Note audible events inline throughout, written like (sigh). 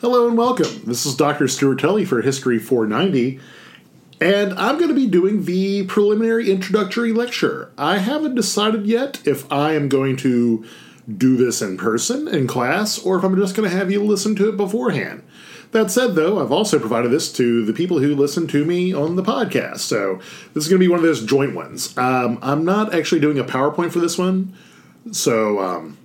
Hello and welcome. This is Dr. Stuart Tully for History 490, and I'm going to be doing the preliminary introductory lecture. I haven't decided yet if I am going to do this in person in class or if I'm just going to have you listen to it beforehand. That said, though, I've also provided this to the people who listen to me on the podcast, so this is going to be one of those joint ones. Um, I'm not actually doing a PowerPoint for this one, so um,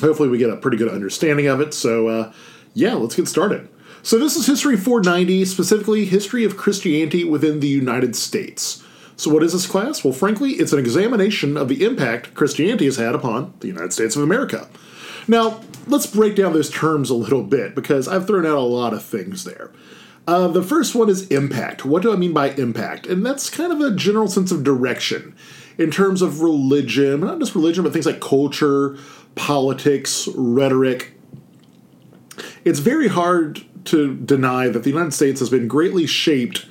hopefully we get a pretty good understanding of it. So, uh, yeah, let's get started. So, this is History 490, specifically history of Christianity within the United States. So, what is this class? Well, frankly, it's an examination of the impact Christianity has had upon the United States of America. Now, let's break down those terms a little bit because I've thrown out a lot of things there. Uh, the first one is impact. What do I mean by impact? And that's kind of a general sense of direction in terms of religion, not just religion, but things like culture, politics, rhetoric. It's very hard to deny that the United States has been greatly shaped,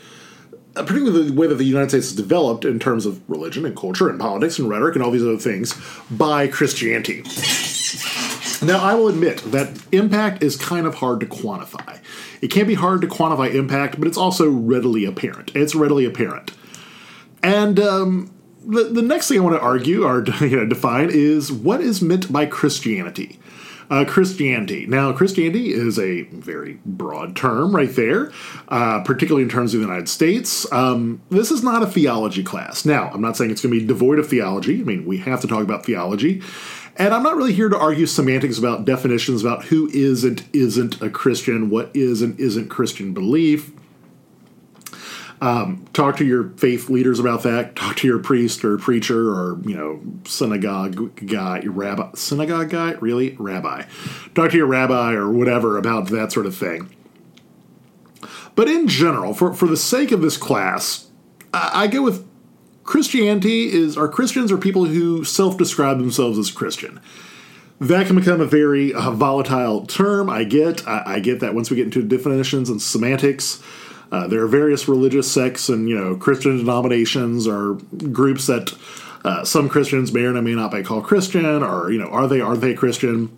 uh, particularly the way that the United States has developed in terms of religion and culture and politics and rhetoric and all these other things, by Christianity. Now, I will admit that impact is kind of hard to quantify. It can be hard to quantify impact, but it's also readily apparent. It's readily apparent. And um, the, the next thing I want to argue or (laughs) you know, define is what is meant by Christianity. Uh, Christianity. Now, Christianity is a very broad term right there, uh, particularly in terms of the United States. Um, this is not a theology class. Now, I'm not saying it's going to be devoid of theology. I mean, we have to talk about theology. And I'm not really here to argue semantics about definitions about who is and isn't a Christian, what is and isn't Christian belief. Um, talk to your faith leaders about that. Talk to your priest or preacher or you know synagogue guy, rabbi, synagogue guy, really rabbi. Talk to your rabbi or whatever about that sort of thing. But in general, for for the sake of this class, I, I go with Christianity is are Christians are people who self-describe themselves as Christian. That can become a very uh, volatile term. I get. I, I, get that once we get into definitions and semantics. Uh, there are various religious sects and you know Christian denominations or groups that uh, some Christians may or may not be called Christian, or you know, are they are they Christian?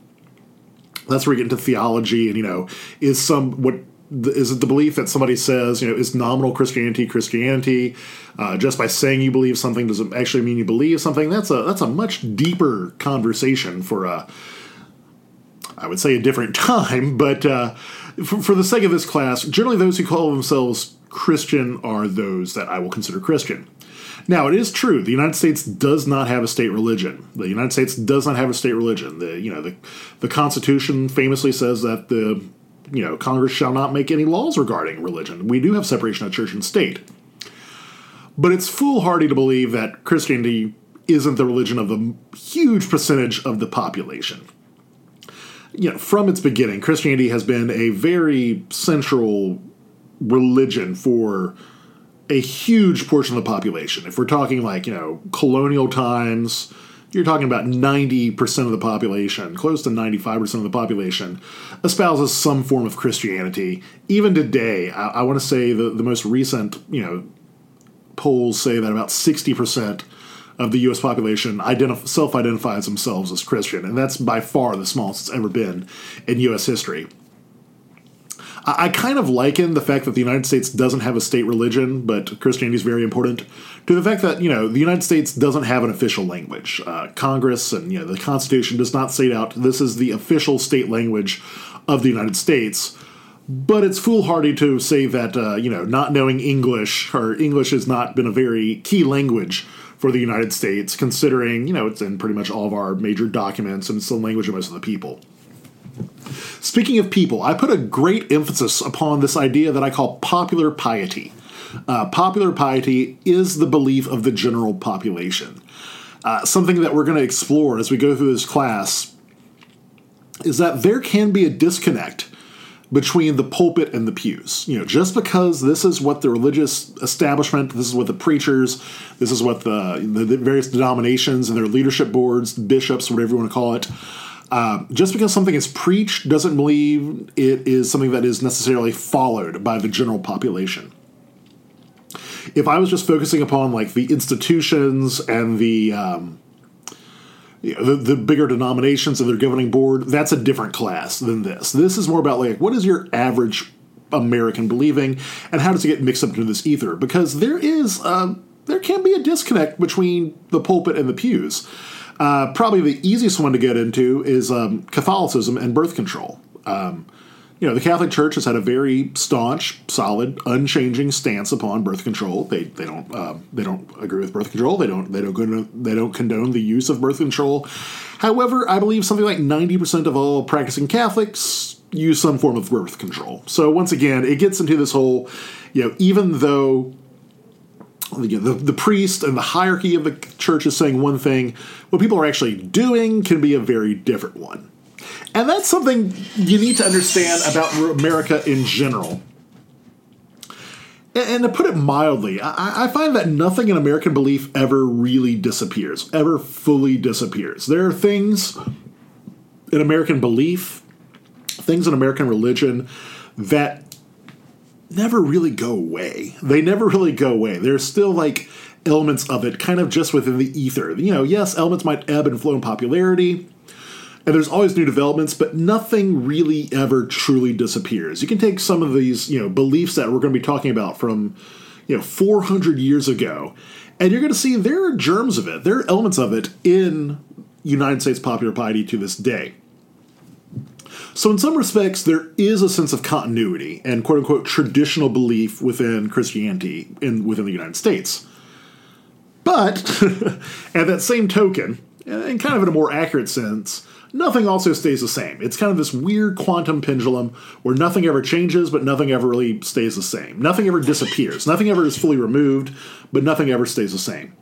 That's where we get into theology and you know, is some what is it the belief that somebody says, you know, is nominal Christianity Christianity? Uh, just by saying you believe something doesn't actually mean you believe something. That's a that's a much deeper conversation for a, I would say a different (laughs) time. But uh, for, for the sake of this class, generally those who call themselves Christian are those that I will consider Christian. Now, it is true the United States does not have a state religion. The United States does not have a state religion. The you know the the Constitution famously says that the you know, Congress shall not make any laws regarding religion. We do have separation of church and state. But it's foolhardy to believe that Christianity isn't the religion of a huge percentage of the population. You know, from its beginning, Christianity has been a very central religion for a huge portion of the population. If we're talking like, you know, colonial times, you're talking about 90% of the population, close to 95% of the population, espouses some form of Christianity. Even today, I, I want to say the, the most recent, you know, polls say that about 60% of the U.S. population identif- self-identifies themselves as Christian, and that's by far the smallest it's ever been in U.S. history. I, kind of liken the fact that the United States doesn't have a state religion, but Christianity is very important, to the fact that you know the United States doesn't have an official language. Uh, Congress and you know the Constitution does not state out this is the official state language of the United States. But it's foolhardy to say that uh, you know not knowing English or English has not been a very key language for the United States, considering you know it's in pretty much all of our major documents and it's the language of most of the people. Speaking of people, I put a great emphasis upon this idea that I call popular piety. Uh, popular piety is the belief of the general population. Uh, something that we're going to explore as we go through this class is that there can be a disconnect between the pulpit and the pews. You know, just because this is what the religious establishment, this is what the preachers, this is what the, the various denominations and their leadership boards, bishops, whatever you want to call it, uh, just because something is preached doesn't believe it is something that is necessarily followed by the general population. If I was just focusing upon like the institutions and the um, the, the bigger denominations of their governing board, that's a different class than this. This is more about like what is your average American believing, and how does it get mixed up into this ether? Because there is uh, there can be a disconnect between the pulpit and the pews. Uh, probably the easiest one to get into is um, Catholicism and birth control. Um, you know, the Catholic Church has had a very staunch, solid, unchanging stance upon birth control. They they don't uh, they don't agree with birth control. They don't they don't condone, they don't condone the use of birth control. However, I believe something like ninety percent of all practicing Catholics use some form of birth control. So once again, it gets into this whole, you know, even though the, the, the, priest and the hierarchy of the church is saying one thing, what people are actually doing can be a very different one. And that's something you need to understand about America in general. And, to put it mildly, I, find that nothing in American belief ever really disappears, ever fully disappears. There are things in American belief, things in American religion that never really go away. They never really go away. There's still like elements of it kind of just within the ether. You know, yes, elements might ebb and flow in popularity and there's always new developments, but nothing really ever truly disappears. You can take some of these, you know, beliefs that we're going to be talking about from, you know, 400 years ago, and you're going to see there are germs of it, there are elements of it in United States popular piety to this day. So, in some respects, there is a sense of continuity and quote unquote traditional belief within Christianity in within the United States. But (laughs) at that same token, and kind of in a more accurate sense, nothing also stays the same. It's kind of this weird quantum pendulum where nothing ever changes, but nothing ever really stays the same. Nothing ever disappears. nothing ever is fully removed, but nothing ever stays the same.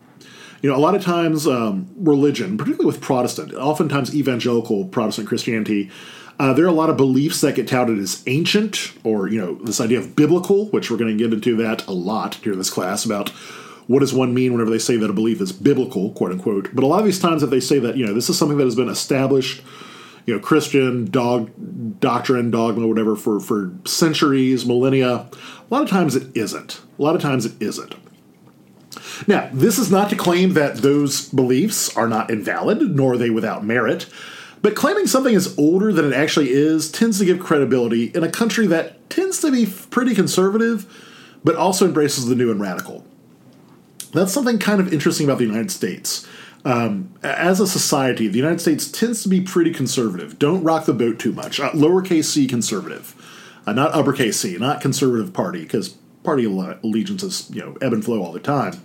You know, a lot of times, um, religion, particularly with Protestant, oftentimes evangelical Protestant Christianity, uh, there are a lot of beliefs that get touted as ancient, or you know, this idea of biblical, which we're going to get into that a lot during this class about what does one mean whenever they say that a belief is biblical, quote unquote. But a lot of these times that they say that, you know, this is something that has been established, you know, Christian dog doctrine, dogma, whatever, for, for centuries, millennia, a lot of times it isn't. A lot of times it isn't. Now, this is not to claim that those beliefs are not invalid, nor are they without merit. But claiming something is older than it actually is tends to give credibility in a country that tends to be pretty conservative, but also embraces the new and radical. That's something kind of interesting about the United States. Um, as a society, the United States tends to be pretty conservative. Don't rock the boat too much. Uh, lowercase c conservative, uh, not uppercase c, not conservative party, because party allegiances you know ebb and flow all the time.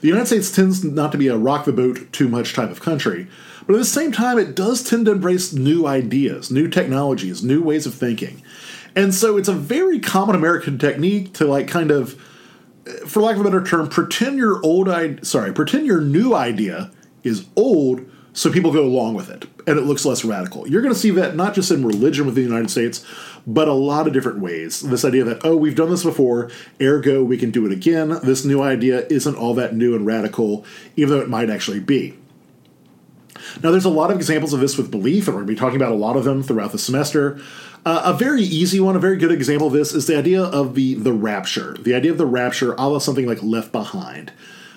The United States tends not to be a rock the boat too much type of country, but at the same time, it does tend to embrace new ideas, new technologies, new ways of thinking. And so it's a very common American technique to like kind of for lack of a better term, pretend your old idea, sorry, pretend your new idea is old so people go along with it and it looks less radical. You're going to see that not just in religion within the United States, but a lot of different ways. This idea that, oh, we've done this before, ergo we can do it again. This new idea isn't all that new and radical, even though it might actually be. Now, there's a lot of examples of this with belief, and we're going to be talking about a lot of them throughout the semester. Uh, a very easy one, a very good example of this is the idea of the the rapture. The idea of the rapture, a la something like Left Behind.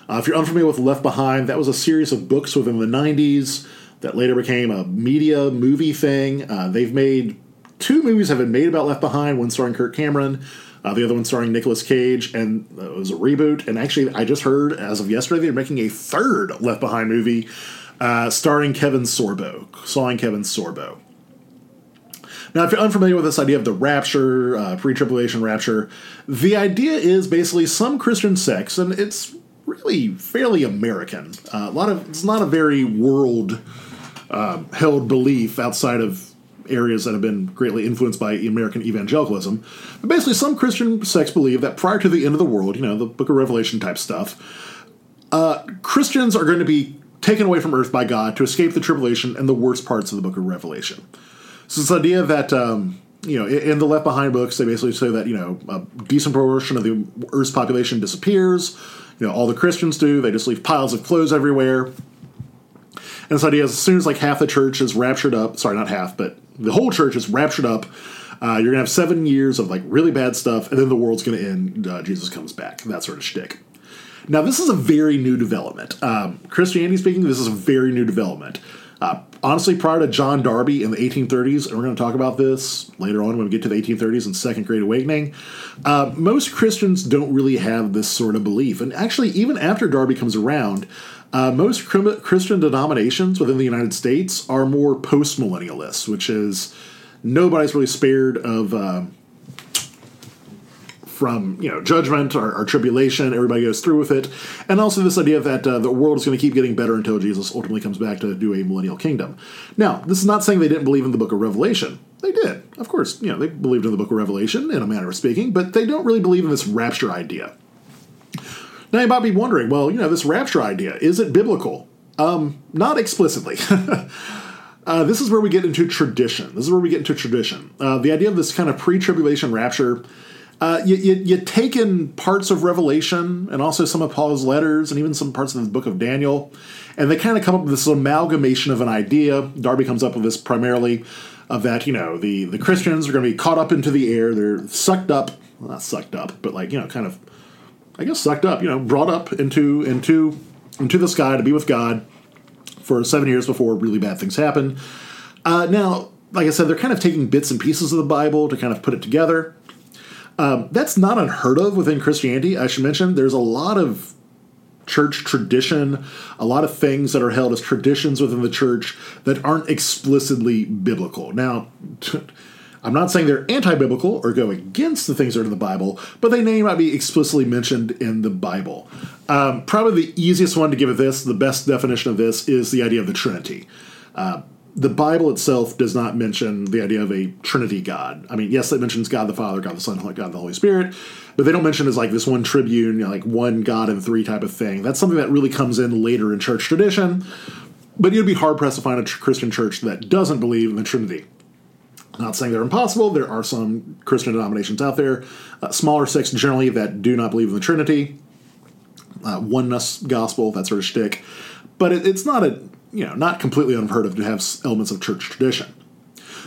Uh, if you're unfamiliar with Left Behind, that was a series of books within the 90s that later became a media movie thing. Uh, they've made two movies have been made about Left Behind, one starring Kirk Cameron, uh, the other one starring Nicolas Cage, and it was a reboot. And actually, I just heard as of yesterday they're making a third Left Behind movie uh, starring Kevin Sorbo, starring Kevin Sorbo. Now, if you're unfamiliar with this idea of the rapture, uh, pre tribulation rapture, the idea is basically some Christian sects, and it's really fairly American. Uh, a lot of it's not a very world uh, held belief outside of areas that have been greatly influenced by American evangelicalism. But basically, some Christian sects believe that prior to the end of the world, you know, the Book of Revelation type stuff, uh, Christians are going to be taken away from earth by God to escape the tribulation and the worst parts of the Book of Revelation. So this idea that um, you know in the Left Behind books, they basically say that you know a decent proportion of the Earth's population disappears. You know all the Christians do; they just leave piles of clothes everywhere. And this idea is as soon as like half the church is raptured up, sorry, not half, but the whole church is raptured up. Uh, you're gonna have seven years of like really bad stuff, and then the world's gonna end. Uh, Jesus comes back, that sort of shtick. Now, this is a very new development. Um, Christianity speaking, this is a very new development. Uh, honestly, prior to John Darby in the 1830s, and we're going to talk about this later on when we get to the 1830s and Second Great Awakening, uh, most Christians don't really have this sort of belief. And actually, even after Darby comes around, uh, most Christian denominations within the United States are more postmillennialists, which is nobody's really spared of. Uh, from you know judgment or, or, tribulation. Everybody goes through with it, and also this idea that uh, the world is going to keep getting better until Jesus ultimately comes back to do a millennial kingdom. Now, this is not saying they didn't believe in the Book of Revelation. They did, of course. You know, they believed in the Book of Revelation in a manner of speaking, but they don't really believe in this rapture idea. Now, you might be wondering, well, you know, this rapture idea is it biblical? Um, not explicitly. (laughs) Uh, this is where we get into tradition. This is where we get into tradition. Uh, the idea of this kind of pre tribulation rapture uh, you, you, you take in parts of Revelation and also some of Paul's letters and even some parts of the book of Daniel, and they kind of come up with this amalgamation of an idea. Darby comes up with this primarily of that, you know, the, the Christians are going to be caught up into the air. They're sucked up, well, not sucked up, but like, you know, kind of, I guess, sucked up, you know, brought up into, into, into the sky to be with God for seven years before really bad things happen. Uh, now, like I said, they're kind of taking bits and pieces of the Bible to kind of put it together. Um, that's not unheard of within Christianity. I should mention there's a lot of church tradition, a lot of things that are held as traditions within the church that aren't explicitly biblical. Now, I'm not saying they're anti biblical or go against the things that are in the Bible, but they may not be explicitly mentioned in the Bible. Um, probably the easiest one to give it this, the best definition of this, is the idea of the Trinity. Uh, the Bible itself does not mention the idea of a Trinity God. I mean, yes, it mentions God the Father, God the Son, God the Holy Spirit, but they don't mention as like this one triune, you know, like one God and three type of thing. That's something that really comes in later in church tradition. But you'd be hard pressed to find a Christian church that doesn't believe in the Trinity. Not saying they're impossible. There are some Christian denominations out there, uh, smaller sects generally, that do not believe in the Trinity. Uh, oneness gospel, that sort of shtick. But it, it's not a you know, not completely unheard of to have elements of church tradition.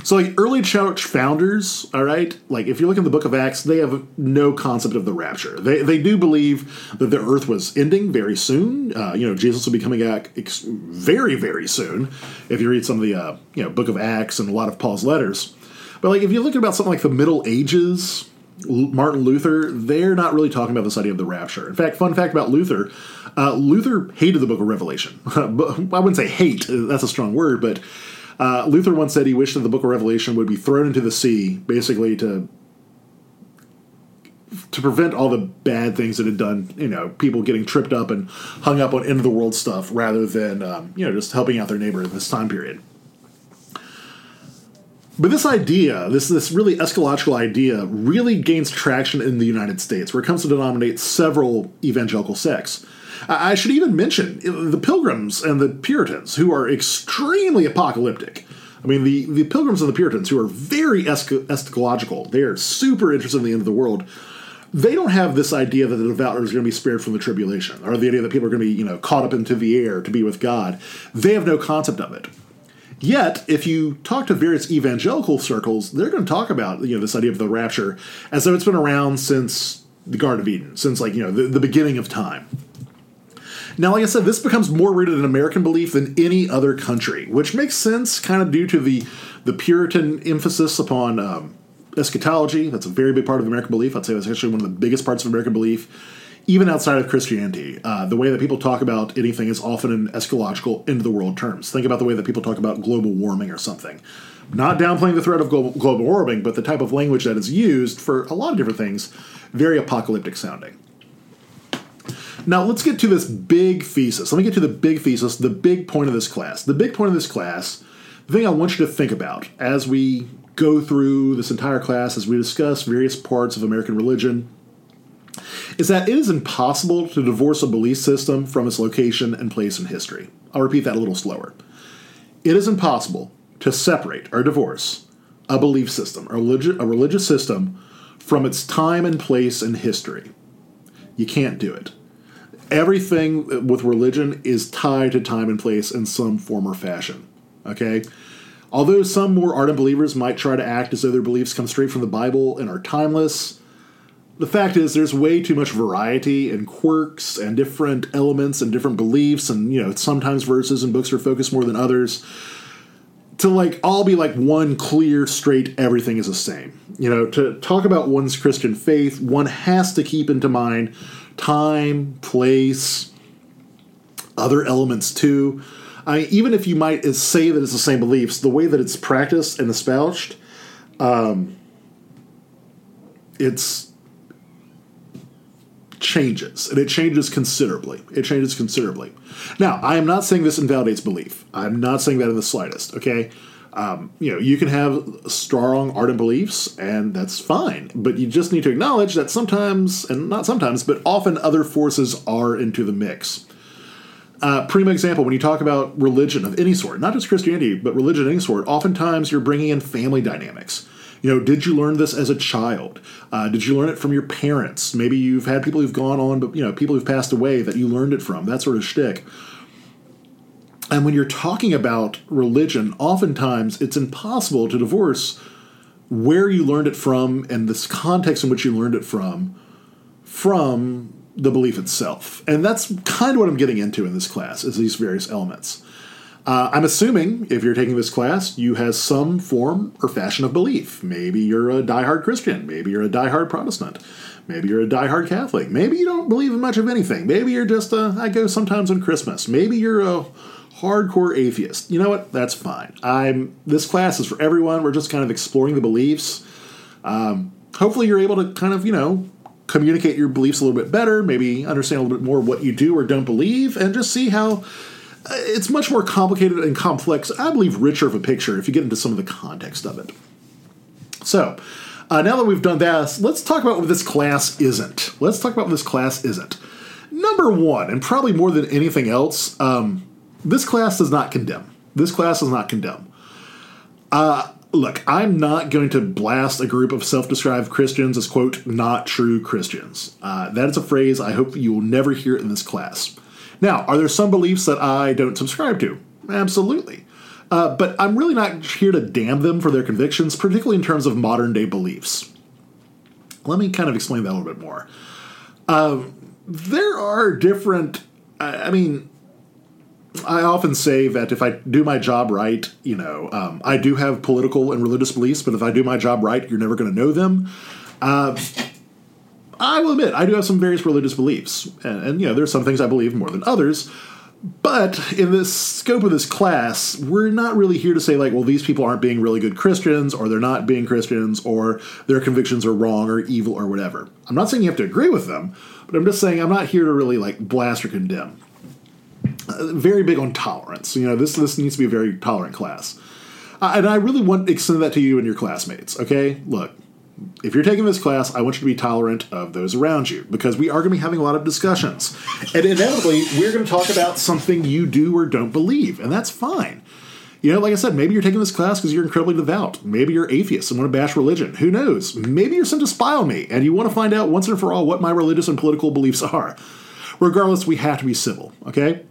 So, like early church founders, all right, like if you look in the book of Acts, they have no concept of the rapture. They, they do believe that the earth was ending very soon. Uh, you know, Jesus will be coming back ex- very, very soon. If you read some of the, uh, you know, book of Acts and a lot of Paul's letters. But like if you look at about something like the Middle Ages, Martin Luther, they're not really talking about this idea of the rapture. In fact, fun fact about Luther, uh, Luther hated the book of Revelation. (laughs) I wouldn't say hate, that's a strong word, but uh, Luther once said he wished that the book of Revelation would be thrown into the sea, basically to to prevent all the bad things that had done, you know, people getting tripped up and hung up on end of the world stuff rather than, um, you know, just helping out their neighbor in this time period. But this idea, this this really eschatological idea, really gains traction in the United States, where it comes to denominate several evangelical sects. I should even mention uh, the Pilgrims and the Puritans, who are extremely apocalyptic. I mean, the, the Pilgrims and the Puritans, who are very eschatological, they are super interested in the end of the world. They don't have this idea that the devout are going to be spared from the tribulation, or the idea that people are going to be, you know, caught up into the air to be with God. They have no concept of it. Yet, if you talk to various evangelical circles, they're going to talk about you know this idea of the rapture as though it's been around since the Garden of Eden, since like you know the, the beginning of time. Now, like I said, this becomes more rooted in American belief than any other country, which makes sense, kind of due to the the Puritan emphasis upon um, eschatology. That's a very big part of American belief. I'd say that's actually one of the biggest parts of American belief even outside of Christianity, uh, the way that people talk about anything is often in eschatological, end of the world terms. Think about the way that people talk about global warming or something. Not downplaying the threat of global, global warming, but the type of language that is used for a lot of different things, very apocalyptic sounding. Now, let's get to this big thesis. Let me get to the big thesis, the big point of this class. The big point of this class, the thing I want you to think about as we go through this entire class, as we discuss various parts of American religion, is that it is impossible to divorce a belief system from its location and place in history. I'll repeat that a little slower. It is impossible to separate or divorce a belief system, a, religi- a religious system, from its time and place in history. You can't do it. Everything with religion is tied to time and place in some form or fashion. Okay? Although some more ardent believers might try to act as though their beliefs come straight from the Bible and are timeless, the fact is, there's way too much variety and quirks and different elements and different beliefs, and you know, sometimes verses and books are focused more than others. To like all be like one clear, straight, everything is the same. You know, to talk about one's Christian faith, one has to keep into mind time, place, other elements too. I even if you might say that it's the same beliefs, the way that it's practiced and espoused, um, it's changes and it changes considerably. It changes considerably. Now, I am not saying this invalidates belief. I'm not saying that in the slightest. Okay. Um, you know, you can have strong ardent beliefs, and that's fine. But you just need to acknowledge that sometimes, and not sometimes, but often other forces are into the mix. Uh, prime example, when you talk about religion of any sort, not just Christianity, but religion of any sort, oftentimes you're bringing in family dynamics. You know, did you learn this as a child? Uh, did you learn it from your parents? Maybe you've had people who've gone on, but you know, people who've passed away that you learned it from. That sort of shtick. And when you're talking about religion, oftentimes it's impossible to divorce where you learned it from and this context in which you learned it from from the belief itself. And that's kind of what I'm getting into in this class is these various elements. Uh, I'm assuming if you're taking this class, you have some form or fashion of belief. Maybe you're a diehard Christian. Maybe you're a diehard Protestant. Maybe you're a diehard Catholic. Maybe you don't believe in much of anything. Maybe you're just a, I go sometimes on Christmas. Maybe you're a hardcore atheist. You know what? That's fine. I'm. This class is for everyone. We're just kind of exploring the beliefs. Um, hopefully, you're able to kind of you know communicate your beliefs a little bit better. Maybe understand a little bit more what you do or don't believe, and just see how it's much more complicated and complex. I believe richer of a picture if you get into some of the context of it. So, uh, now that we've done that, let's talk about what this class isn't. Let's talk about what this class isn't. Number one, and probably more than anything else, um, this class does not condemn. This class does not condemn. Uh, look, I'm not going to blast a group of self described Christians as, quote, not true Christians. Uh, that is a phrase I hope you will never hear in this class. Now, are there some beliefs that I don't subscribe to? Absolutely. Uh, but I'm really not here to damn them for their convictions, particularly in terms of modern day beliefs. Let me kind of explain that a little bit more. Um, there are different, I mean, I often say that if I do my job right, you know, um, I do have political and religious beliefs, but if I do my job right, you're never going to know them. Uh, I will admit, I do have some various religious beliefs, and, and you know, there's some things I believe more than others. But in the scope of this class, we're not really here to say, like, well, these people aren't being really good Christians, or they're not being Christians, or their convictions are wrong or evil or whatever. I'm not saying you have to agree with them, but I'm just saying I'm not here to really, like, blast or condemn. Very big on tolerance. You know, this, this needs to be a very tolerant class. Uh, and I really want to extend that to you and your classmates, okay? Look, if you're taking this class, I want you to be tolerant of those around you because we are going to be having a lot of discussions. And inevitably, we're going to talk about something you do or don't believe, and that's fine. You know, like I said, maybe you're taking this class because you're incredibly devout. Maybe you're atheist and want to bash religion. Who knows? Maybe you're sent to spy on me and you want to find out once and for all what my religious and political beliefs are. Regardless, we have to be civil, okay?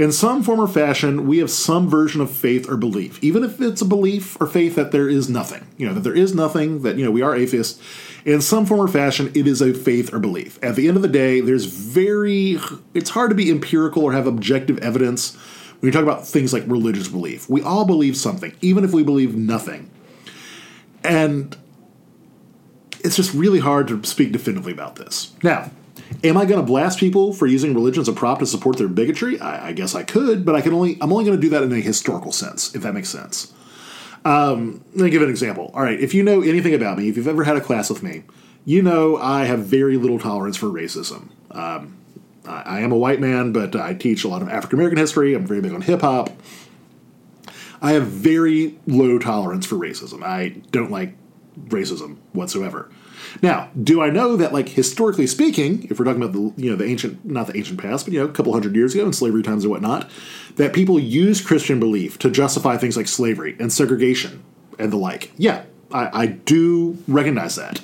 In some form or fashion, we have some version of faith or belief, even if it's a belief or faith that there is nothing. You know, that there is nothing, that, you know, we are atheists. In some form or fashion, it is a faith or belief. At the end of the day, there's very, it's hard to be empirical or have objective evidence when you talk about things like religious belief. We all believe something, even if we believe nothing. And it's just really hard to speak definitively about this. Now, Am I going to blast people for using religion as a prop to support their bigotry? I, I guess I could, but I can only I'm only going to do that in a historical sense, if that makes sense. Um, let me give an example. All right, if you know anything about me, if you've ever had a class with me, you know I have very little tolerance for racism. Um, I, I am a white man, but I teach a lot of African American history. I'm very big on hip hop. I have very low tolerance for racism. I don't like racism whatsoever. Now, do I know that, like historically speaking, if we're talking about the you know the ancient, not the ancient past, but you know a couple hundred years ago in slavery times and whatnot, that people used Christian belief to justify things like slavery and segregation and the like? Yeah, I, I do recognize that.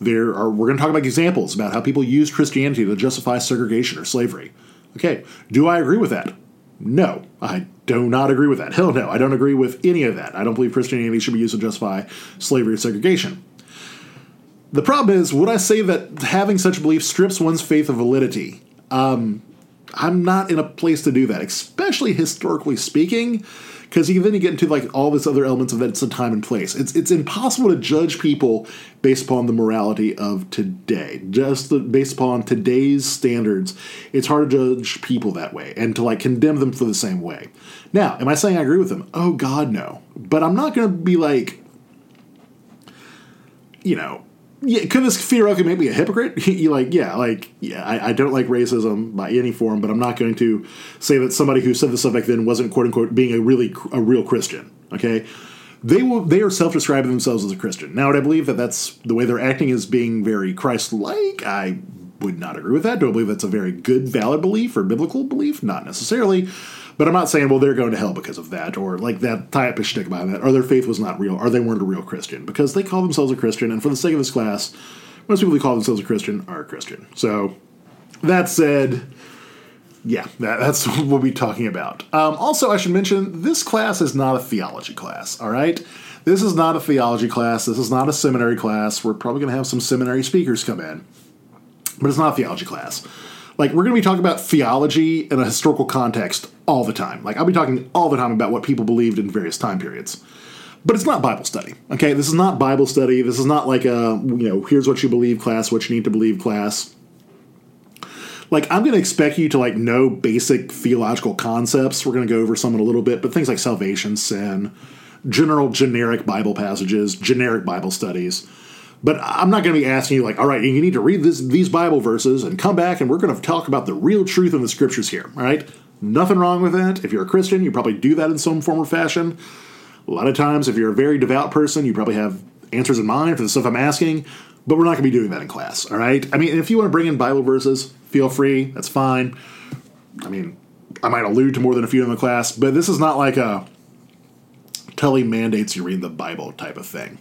There are we're going to talk about examples about how people use Christianity to justify segregation or slavery. Okay, do I agree with that? No, I do not agree with that. Hell no, I don't agree with any of that. I don't believe Christianity should be used to justify slavery or segregation The problem is, would I say that having such belief strips one's faith of validity? Um, I'm not in a place to do that, especially historically speaking, because you then you get into like all this other elements of that it's a time and place. It's it's impossible to judge people based upon the morality of today, just the, based upon today's standards. It's hard to judge people that way and to like condemn them for the same way. Now, am I saying I agree with them? Oh God, no. But I'm not going to be like, you know, yeah, could this theoretically make me a hypocrite? (laughs) you like, yeah, like, yeah, I, I, don't like racism by any form, but I'm not going to say that somebody who said this stuff back then wasn't quote unquote being a really a real Christian. Okay, they will they are self describing themselves as a Christian. Now, would I believe that that's the way they're acting is being very Christ like? I would not agree with that. Do I believe that's a very good, valid belief or biblical belief? Not necessarily. But I'm not saying, well, they're going to hell because of that, or like that type of shtick about that, or their faith was not real, or they weren't a real Christian, because they call themselves a Christian, and for the sake of this class, most people who call themselves a Christian are a Christian. So, that said, yeah, that, that's (laughs) what we'll be talking about. Um, also, I should mention this class is not a theology class, all right? This is not a theology class. This is not a seminary class. We're probably going to have some seminary speakers come in, but it's not a theology class. Like, we're going to be talking about theology in a historical context all the time. Like, I'll be talking all the time about what people believed in various time periods. But it's not Bible study, okay? This is not Bible study. This is not like a, you know, here's what you believe class, what you need to believe class. Like, I'm going to expect you to, like, know basic theological concepts. We're going to go over some in a little bit, but things like salvation, sin, general generic Bible passages, generic Bible studies. But I'm not going to be asking you, like, all right, you need to read this, these Bible verses and come back and we're going to talk about the real truth in the scriptures here, right? Nothing wrong with that. If you're a Christian, you probably do that in some form or fashion. A lot of times, if you're a very devout person, you probably have answers in mind for the stuff I'm asking, but we're not going to be doing that in class, all right? I mean, if you want to bring in Bible verses, feel free. That's fine. I mean, I might allude to more than a few in the class, but this is not like a Tully mandates you read the Bible type of thing.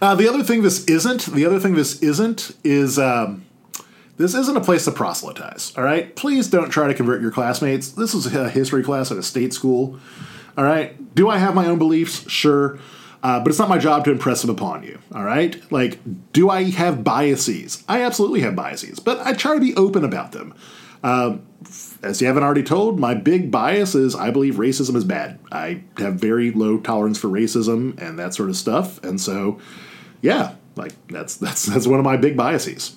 Uh, the other thing this isn't, the other thing this isn't is um, this isn't a place to proselytize, all right? Please don't try to convert your classmates. This is a history class at a state school, all right? Do I have my own beliefs? Sure. Uh, but it's not my job to impress them upon you, all right? Like, do I have biases? I absolutely have biases, but I try to be open about them. Uh, as you haven't already told, my big bias is I believe racism is bad. I have very low tolerance for racism and that sort of stuff, and so, yeah, like that's that's that's one of my big biases.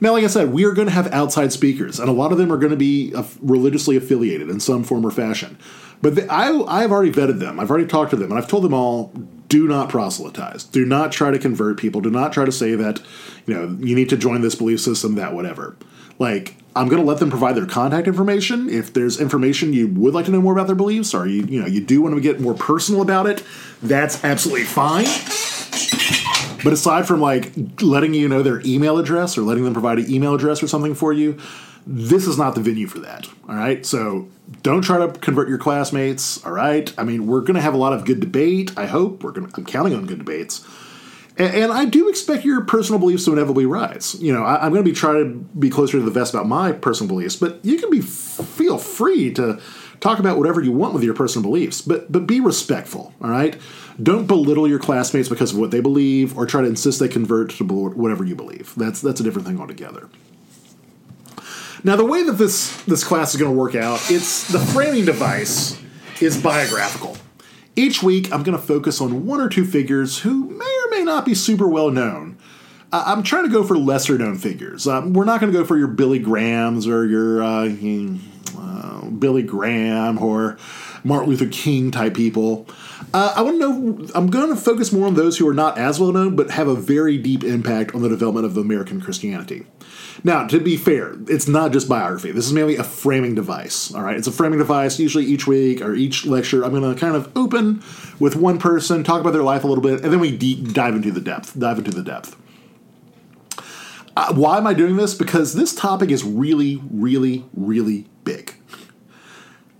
Now, like I said, we are going to have outside speakers, and a lot of them are going to be religiously affiliated in some form or fashion. But the, I, I've already vetted them. I've already talked to them, and I've told them all: do not proselytize. Do not try to convert people. Do not try to say that you know you need to join this belief system, that whatever. Like I'm going to let them provide their contact information. If there's information you would like to know more about their beliefs, or you you know you do want to get more personal about it, that's absolutely fine. (laughs) But aside from like letting you know their email address or letting them provide an email address or something for you, this is not the venue for that. All right. So don't try to convert your classmates. All right. I mean, we're going to have a lot of good debate. I hope we're going. I'm counting on good debates. And, and, I do expect your personal beliefs to inevitably rise. You know, I, am going to be trying to be closer to the vest about my personal beliefs, but you can be feel free to talk about whatever you want with your personal beliefs, but but be respectful. All right. Don't belittle your classmates because of what they believe, or try to insist they convert to whatever you believe. That's that's a different thing altogether. Now, the way that this this class is going to work out, it's the framing device is biographical. Each week, I'm going to focus on one or two figures who may or may not be super well known. I'm trying to go for lesser known figures. Um, we're not going to go for your Billy Grahams or your uh, uh, Billy Graham or Martin Luther King type people. Uh, I want to know. I'm going to focus more on those who are not as well known, but have a very deep impact on the development of American Christianity. Now, to be fair, it's not just biography. This is mainly a framing device. All right, it's a framing device. Usually, each week or each lecture, I'm going to kind of open with one person, talk about their life a little bit, and then we deep dive into the depth. Dive into the depth. Uh, why am I doing this? Because this topic is really, really, really big.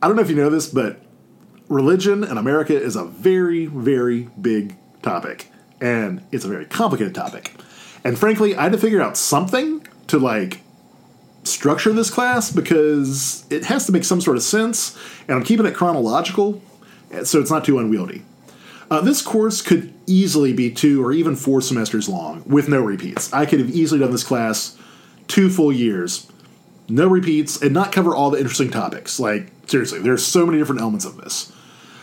I don't know if you know this, but religion in America is a very, very big topic. And it's a very complicated topic. And frankly, I had to figure out something to like structure this class because it has to make some sort of sense. And I'm keeping it chronological so it's not too unwieldy. Uh, this course could easily be two or even four semesters long with no repeats. I could have easily done this class two full years, no repeats, and not cover all the interesting topics. Like, seriously, there's so many different elements of this.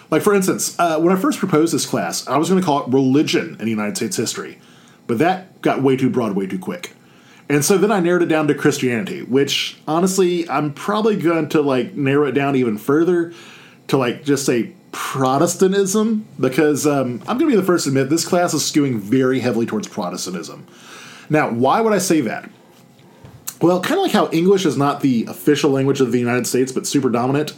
Like, for instance, uh, when I first proposed this class, I was going to call it Religion in the United States History, but that got way too broad, way too quick. And so then I narrowed it down to Christianity, which honestly, I'm probably going to like narrow it down even further to like just say Protestantism because um, I'm going to be the first to admit this class is skewing very heavily towards Protestantism. Now, why would I say that? Well, kind of like how English is not the official language of the United States but super dominant,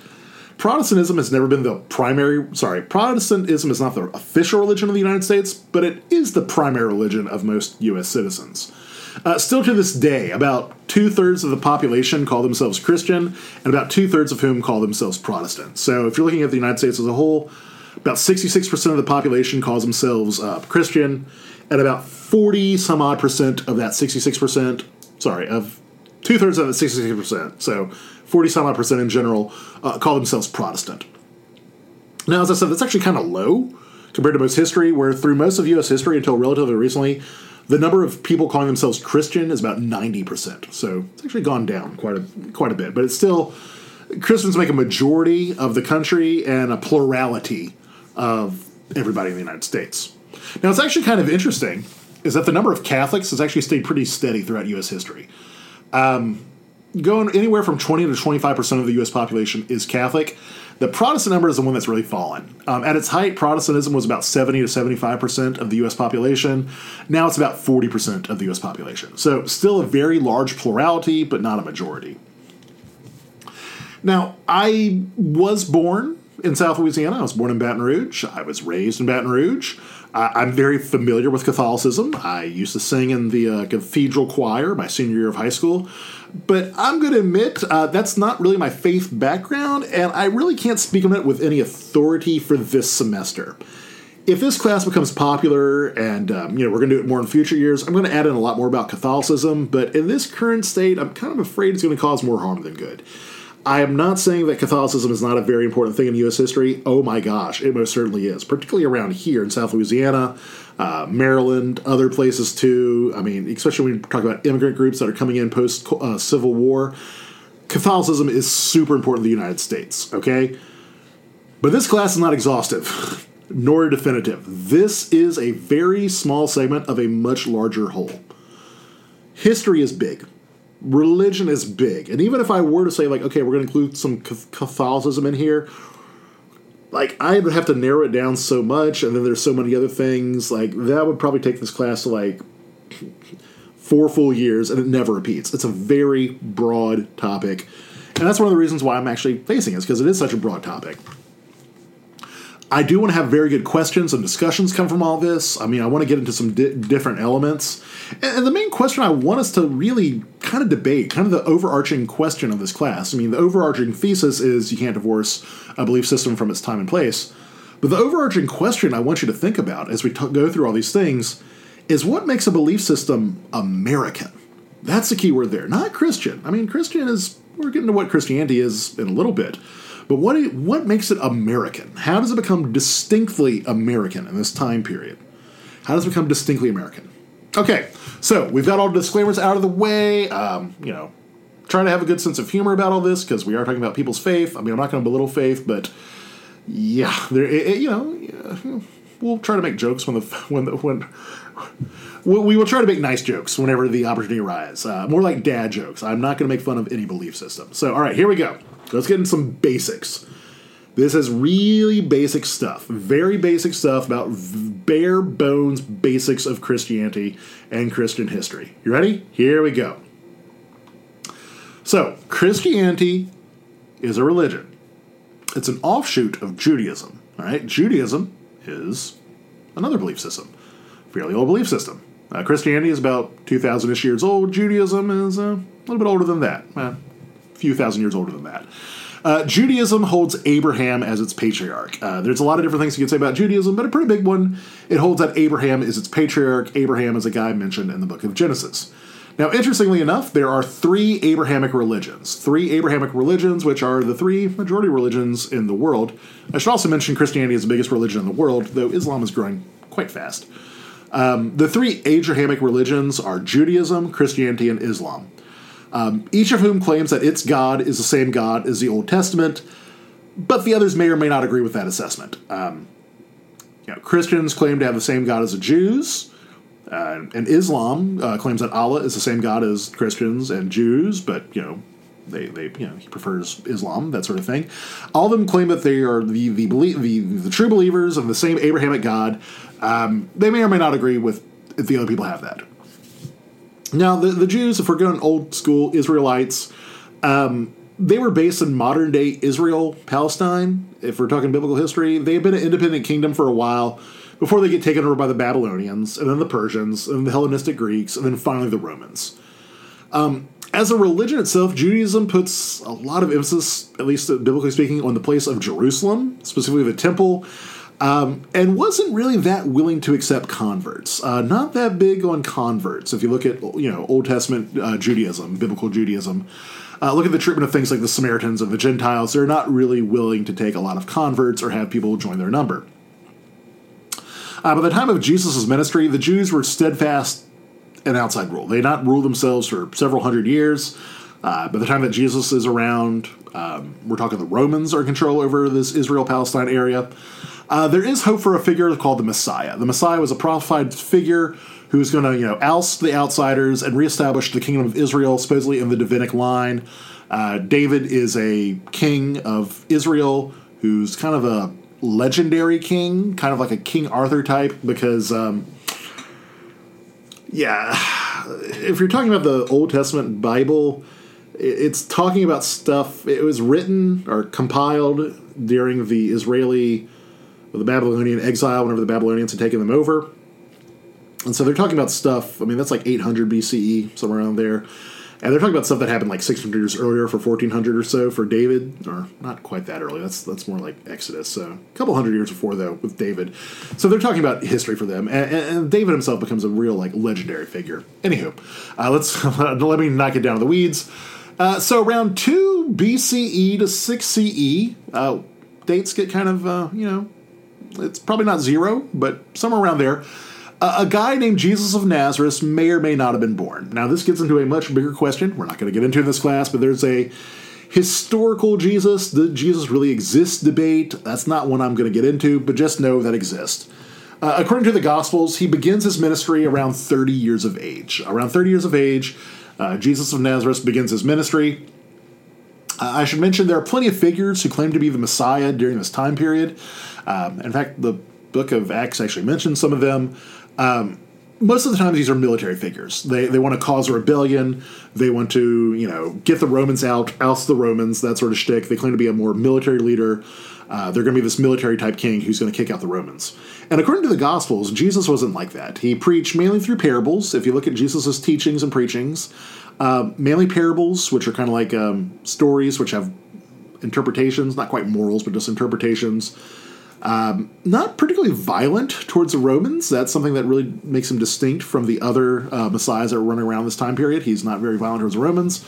Protestantism has never been the primary, sorry, Protestantism is not the official religion of the United States, but it is the primary religion of most U.S. citizens. Uh, still to this day, about two thirds of the population call themselves Christian, and about two thirds of whom call themselves Protestant. So if you're looking at the United States as a whole, about 66% of the population calls themselves uh, Christian, and about 40 some odd percent of that 66%, sorry, of two thirds of that 66%, so 40 some odd percent in general, uh, call themselves Protestant. Now, as I said, that's actually kind of low compared to most history, where through most of U.S. history until relatively recently, the number of people calling themselves Christian is about 90%. So it's actually gone down quite a, quite a bit. But it's still, Christians make a majority of the country and a plurality of everybody in the United States. Now, it's actually kind of interesting is that the number of Catholics has actually stayed pretty steady throughout U.S. history. Um, going anywhere from 20 to 25% of the U.S. population is Catholic. The Protestant number is the one that's really fallen. Um, at its height, Protestantism was about 70 to 75% of the U.S. population. Now it's about 40% of the U.S. population. So still a very large plurality, but not a majority. Now, I was born in South Louisiana. I was born in Baton Rouge. I was raised in Baton Rouge. I'm very familiar with Catholicism. I used to sing in the uh, cathedral choir my senior year of high school. But I'm going to admit uh, that's not really my faith background, and I really can't speak on it with any authority for this semester. If this class becomes popular, and um, you know we're going to do it more in future years, I'm going to add in a lot more about Catholicism. But in this current state, I'm kind of afraid it's going to cause more harm than good. I am not saying that Catholicism is not a very important thing in U.S. history. Oh my gosh, it most certainly is, particularly around here in South Louisiana, uh, Maryland, other places too. I mean, especially when we talk about immigrant groups that are coming in post uh, Civil War. Catholicism is super important in the United States, okay? But this class is not exhaustive, (laughs) nor definitive. This is a very small segment of a much larger whole. History is big religion is big. And even if I were to say, like, okay, we're going to include some Catholicism in here, like, I would have to narrow it down so much, and then there's so many other things. Like, that would probably take this class to, like, four full years, and it never repeats. It's a very broad topic. And that's one of the reasons why I'm actually facing it, because it is such a broad topic. I do want to have very good questions and discussions come from all this. I mean, I want to get into some di- different elements. And, and, the main question I want us to really kind of debate, kind of the overarching question of this class. I mean, the overarching thesis is you can't divorce a belief system from its time and place. But the overarching question I want you to think about as we t- go through all these things is what makes a belief system American? That's the key word there, not Christian. I mean, Christian is, we're getting to what Christianity is in a little bit. But what what makes it American? How does it become distinctly American in this time period? How does it become distinctly American? Okay, so we've got all the disclaimers out of the way. Um, you know, trying to have a good sense of humor about all this because we are talking about people's faith. I mean, I'm not going to belittle faith, but yeah, there. It, it, you know, we'll try to make jokes when the (laughs) when the when we will try to make nice jokes whenever the opportunity arises. Uh, more like dad jokes. I'm not going to make fun of any belief system. So, all right, here we go. Let's get into some basics. This is really basic stuff, very basic stuff about bare bones basics of Christianity and Christian history. You ready? Here we go. So, Christianity is a religion. It's an offshoot of Judaism. All right, Judaism is another belief system, fairly old belief system. Uh, Christianity is about 2,000 ish years old. Judaism is uh, a little bit older than that. a few thousand years older than that. Uh, Judaism holds Abraham as its patriarch. Uh, there's a lot of different things you can say about Judaism, but a pretty big one. It holds that Abraham is its patriarch. Abraham is a guy mentioned in the book of Genesis. Now, interestingly enough, there are three Abrahamic religions. Three Abrahamic religions, which are the three majority religions in the world. I should also mention Christianity is the biggest religion in the world, though Islam is growing quite fast. Um, the three Abrahamic religions are Judaism, Christianity, and Islam. Um, each of whom claims that its God is the same God as the Old Testament, but the others may or may not agree with that assessment. Um, you know, Christians claim to have the same God as the Jews. Uh, and Islam uh, claims that Allah is the same God as Christians and Jews, but you know, they, they you know he prefers Islam, that sort of thing. All of them claim that they are the the, the, the true believers of the same Abrahamic God. Um, they may or may not agree with if the other people have that. Now, the, the Jews, if we're going old school Israelites, um, they were based in modern day Israel, Palestine. If we're talking biblical history, they've been an independent kingdom for a while before they get taken over by the Babylonians, and then the Persians, and the Hellenistic Greeks, and then finally the Romans. Um, as a religion itself, Judaism puts a lot of emphasis, at least biblically speaking, on the place of Jerusalem, specifically the temple, um, and wasn't really that willing to accept converts. Uh, not that big on converts. If you look at you know Old Testament uh, Judaism, biblical Judaism, uh, look at the treatment of things like the Samaritans and the Gentiles. They're not really willing to take a lot of converts or have people join their number. Uh, by the time of Jesus' ministry, the Jews were steadfast in outside rule. They not rule themselves for several hundred years. Uh, by the time that Jesus is around, um, we're talking the Romans are in control over this Israel Palestine area. Uh, there is hope for a figure called the Messiah. The Messiah was a prophesied figure who's going to, you know, oust the outsiders and reestablish the kingdom of Israel, supposedly in the Davidic line. Uh, David is a king of Israel who's kind of a legendary king, kind of like a King Arthur type, because, um, yeah, (sighs) if you're talking about the Old Testament Bible, it's talking about stuff. It was written or compiled during the Israeli, the Babylonian exile, whenever the Babylonians had taken them over. And so they're talking about stuff. I mean, that's like 800 BCE, somewhere around there. And they're talking about stuff that happened like 600 years earlier for 1400 or so for David, or not quite that early. That's that's more like Exodus. So a couple hundred years before though with David. So they're talking about history for them, and, and David himself becomes a real like legendary figure. Anywho, uh, let's (laughs) let me knock it down to the weeds. Uh, so around two BCE to six CE, uh, dates get kind of uh, you know, it's probably not zero, but somewhere around there a guy named Jesus of Nazareth may or may not have been born. Now, this gets into a much bigger question. We're not going to get into in this class, but there's a historical Jesus, did Jesus really exist debate. That's not one I'm going to get into, but just know that exists. Uh, according to the Gospels, he begins his ministry around 30 years of age. Around 30 years of age, uh, Jesus of Nazareth begins his ministry. Uh, I should mention there are plenty of figures who claim to be the Messiah during this time period. Um, in fact, the book of Acts actually mentions some of them. Um, most of the time, these are military figures. They they want to cause a rebellion. They want to you know get the Romans out, oust the Romans, that sort of shtick. They claim to be a more military leader. Uh, they're going to be this military type king who's going to kick out the Romans. And according to the Gospels, Jesus wasn't like that. He preached mainly through parables. If you look at Jesus' teachings and preachings, uh, mainly parables, which are kind of like um, stories which have interpretations, not quite morals, but just interpretations. Um, not particularly violent towards the Romans. That's something that really makes him distinct from the other uh, messiahs that were running around this time period. He's not very violent towards the Romans.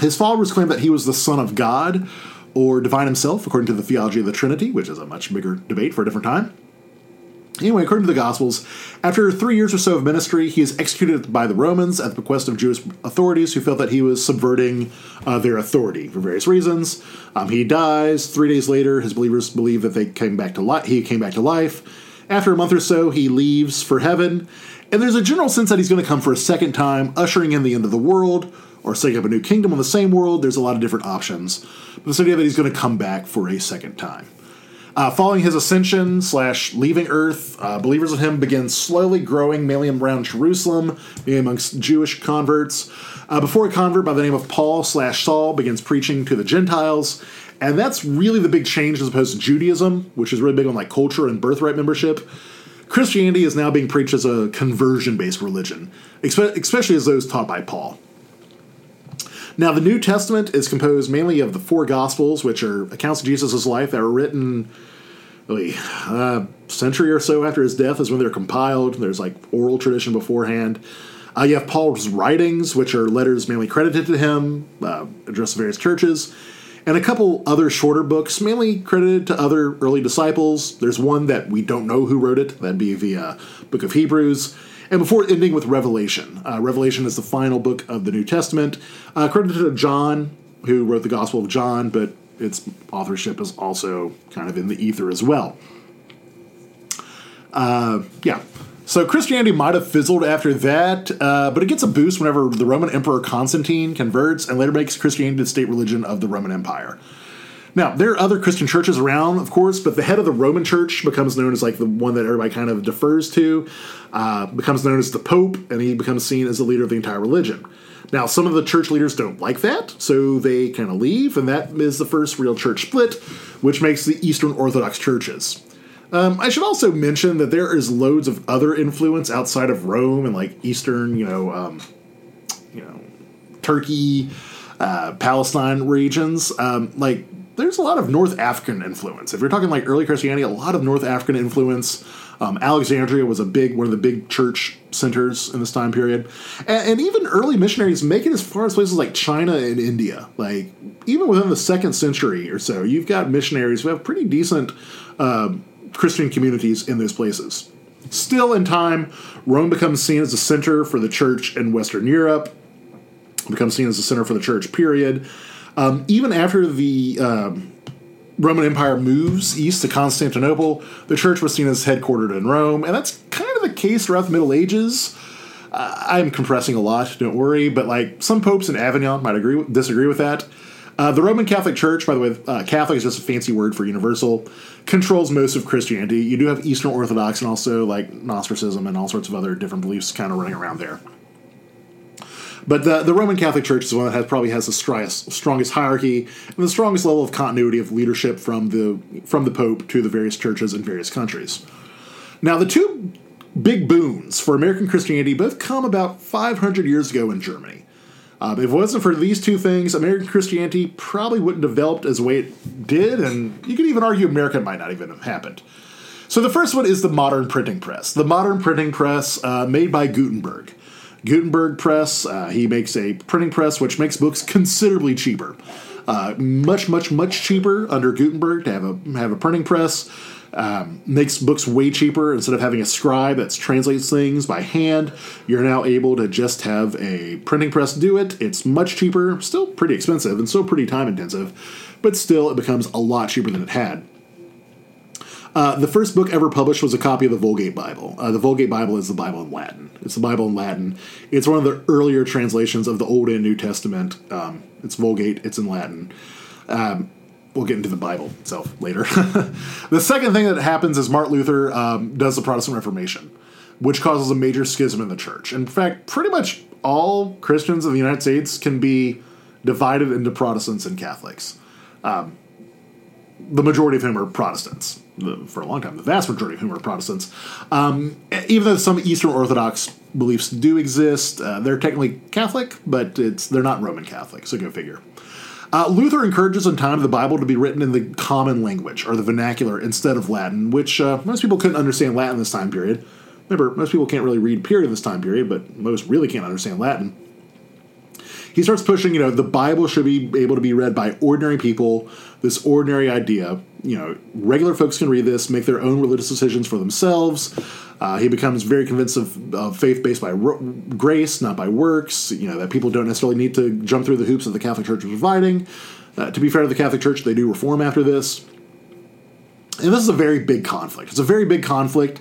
His followers claim that he was the Son of God or divine himself, according to the theology of the Trinity, which is a much bigger debate for a different time. Anyway, according to the Gospels, after three years or so of ministry, he is executed by the Romans at the bequest of Jewish authorities who felt that he was subverting uh, their authority for various reasons. Um, he dies. Three days later, his believers believe that they came back to li- he came back to life. After a month or so, he leaves for heaven, and there's a general sense that he's going to come for a second time, ushering in the end of the world or setting up a new kingdom on the same world. There's a lot of different options. But this idea that he's going to come back for a second time. Uh, following his ascension slash leaving Earth, uh, believers of him begin slowly growing, mainly around Jerusalem, mainly amongst Jewish converts. Uh, before a convert by the name of Paul slash Saul begins preaching to the Gentiles, and that's really the big change as opposed to Judaism, which is really big on like culture and birthright membership. Christianity is now being preached as a conversion based religion, especially as those taught by Paul. Now, the New Testament is composed mainly of the four Gospels, which are accounts of Jesus' life that were written a century or so after his death is when they're compiled. There's like oral tradition beforehand. Uh, you have Paul's writings, which are letters mainly credited to him, uh, addressed to various churches, and a couple other shorter books, mainly credited to other early disciples. There's one that we don't know who wrote it, that'd be the uh, Book of Hebrews. And before ending with Revelation, uh, Revelation is the final book of the New Testament, uh, credited to John, who wrote the Gospel of John, but its authorship is also kind of in the ether as well. Uh, yeah. So Christianity might have fizzled after that, uh, but it gets a boost whenever the Roman Emperor Constantine converts and later makes Christianity the state religion of the Roman Empire. Now, there are other Christian churches around, of course, but the head of the Roman Church becomes known as like the one that everybody kind of defers to, uh, becomes known as the Pope, and he becomes seen as the leader of the entire religion. Now, some of the church leaders don't like that, so they kind of leave, and that is the first real church split, which makes the Eastern Orthodox churches. Um, I should also mention that there is loads of other influence outside of Rome and like Eastern, you know, um, you know, Turkey, uh, Palestine regions. Um, like, there's a lot of North African influence. If you're talking like early Christianity, a lot of North African influence. Um, Alexandria was a big one of the big church centers in this time period, and, and, even early missionaries make it as far as places like China and India. Like even within the second century or so, you've got missionaries who have pretty decent uh, Christian communities in those places. Still, in time, Rome becomes seen as a center for the church in Western Europe. Becomes seen as a center for the church. Period. Um, even after the um, Roman Empire moves east to Constantinople, the church was seen as headquartered in Rome, and that's kind of the case throughout the Middle Ages. Uh, I'm compressing a lot, don't worry, but like some popes in Avignon might agree disagree with that. Uh, the Roman Catholic Church, by the way, uh, Catholic is just a fancy word for universal, controls most of Christianity. You do have Eastern Orthodox and also like Gnosticism and all sorts of other different beliefs kind of running around there. But the, the Roman Catholic Church is one that has, probably has the strongest, strongest hierarchy and the strongest level of continuity of leadership from the from the Pope to the various churches in various countries. Now, the two big boons for American Christianity both come about 500 years ago in Germany. Um, if it wasn't for these two things, American Christianity probably wouldn't have developed as the way it did, and you could even argue America might not even have happened. So the first one is the modern printing press. The modern printing press uh, made by Gutenberg. Gutenberg Press. Uh, he makes a printing press which makes books considerably cheaper. Uh, much, much, much cheaper under Gutenberg to have a have a printing press. Um, makes books way cheaper instead of having a scribe that translates things by hand. You're now able to just have a printing press do it. It's much cheaper, still pretty expensive and still pretty time intensive, but still it becomes a lot cheaper than it had. Uh, the first book ever published was a copy of the Vulgate Bible. Uh, the Vulgate Bible is the Bible in Latin. It's the Bible in Latin. It's one of the earlier translations of the Old and New Testament. Um, it's Vulgate. It's in Latin. Um, we'll get into the Bible itself later. (laughs) the second thing that happens is Martin Luther um, does the Protestant Reformation, which causes a major schism in the church. In fact, pretty much all Christians in the United States can be divided into Protestants and Catholics. Um, the majority of whom are Protestants for a long time, the vast majority of whom are Protestants. Um, even though some Eastern Orthodox beliefs do exist, uh, they're technically Catholic, but it's they're not Roman Catholic. So go figure. Uh, Luther encourages in time the Bible to be written in the common language or the vernacular instead of Latin, which uh, most people couldn't understand Latin this time period. Remember, most people can't really read period this time period, but most really can't understand Latin he starts pushing, you know, the Bible should be able to be read by ordinary people. This ordinary idea, you know, regular folks can read this, make their own religious decisions for themselves. Uh, he becomes very convinced of, of faith based by grace, not by works. You know that people don't necessarily need to jump through the hoops that the Catholic Church is providing. Uh, to be fair to the Catholic Church, they do reform after this, and this is a very big conflict. It's a very big conflict.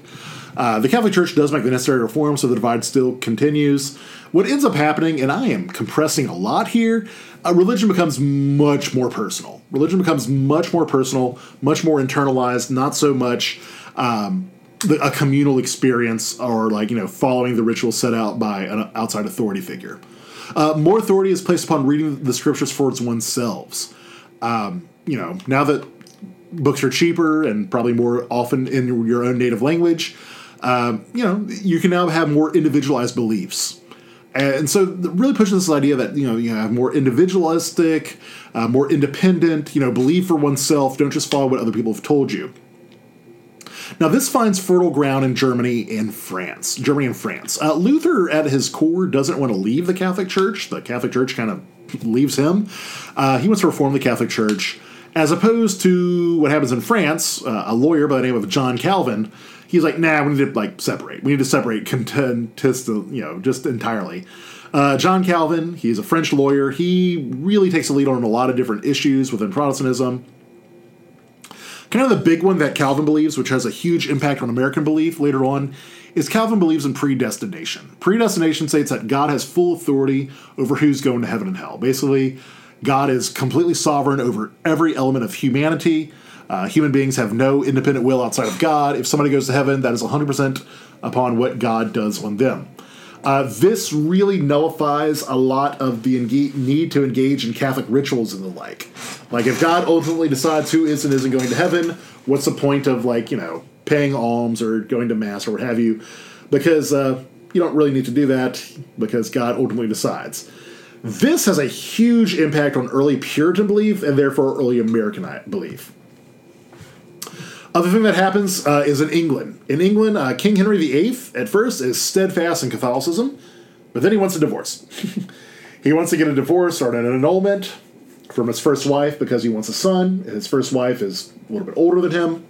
Uh, the Catholic Church does make the necessary reforms, so the divide still continues. What ends up happening, and I am compressing a lot here, uh, religion becomes much more personal. Religion becomes much more personal, much more internalized, not so much um, a communal experience or like, you know, following the ritual set out by an outside authority figure. Uh, more authority is placed upon reading the scriptures for oneself. Um, you know, now that books are cheaper and probably more often in your own native language, um, you know, you can now have more individualized beliefs. And so, really pushing this idea that you know you have more individualistic, uh, more independent. You know, believe for oneself. Don't just follow what other people have told you. Now, this finds fertile ground in Germany and France. Germany and France. Uh, Luther, at his core, doesn't want to leave the Catholic Church. The Catholic Church kind of leaves him. Uh, he wants to reform the Catholic Church, as opposed to what happens in France. Uh, a lawyer by the name of John Calvin. He's like, nah, we need to like separate. We need to separate content, you know, just entirely. Uh, John Calvin, he's a French lawyer. He really takes a lead on a lot of different issues within Protestantism. Kind of the big one that Calvin believes, which has a huge impact on American belief later on, is Calvin believes in predestination. Predestination states that God has full authority over who's going to heaven and hell. Basically, God is completely sovereign over every element of humanity. Uh, human beings have no independent will outside of God. If somebody goes to heaven, that is 100% upon what God does on them. Uh, this really nullifies a lot of the enga- need to engage in Catholic rituals and the like. Like, if God ultimately decides who is and isn't going to heaven, what's the point of, like, you know, paying alms or going to Mass or what have you? Because uh, you don't really need to do that because God ultimately decides. This has a huge impact on early Puritan belief and therefore early American belief. Other thing that happens uh, is in England. In England, uh, King Henry VIII at first is steadfast in Catholicism, but then he wants a divorce. (laughs) he wants to get a divorce or an annulment from his first wife because he wants a son. and His first wife is a little bit older than him.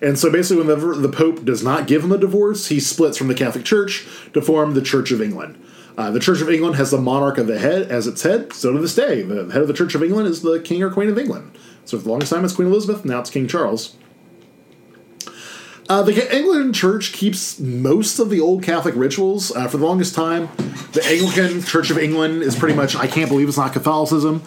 And so basically, whenever the Pope does not give him a divorce, he splits from the Catholic Church to form the Church of England. Uh, the Church of England has the monarch of the head as its head. So to this day, the head of the Church of England is the King or Queen of England. So for the longest time, it's Queen Elizabeth. Now it's King Charles. Uh, the Anglican Church keeps most of the old Catholic rituals. Uh, for the longest time, the Anglican Church of England is pretty much I can't believe it's not Catholicism,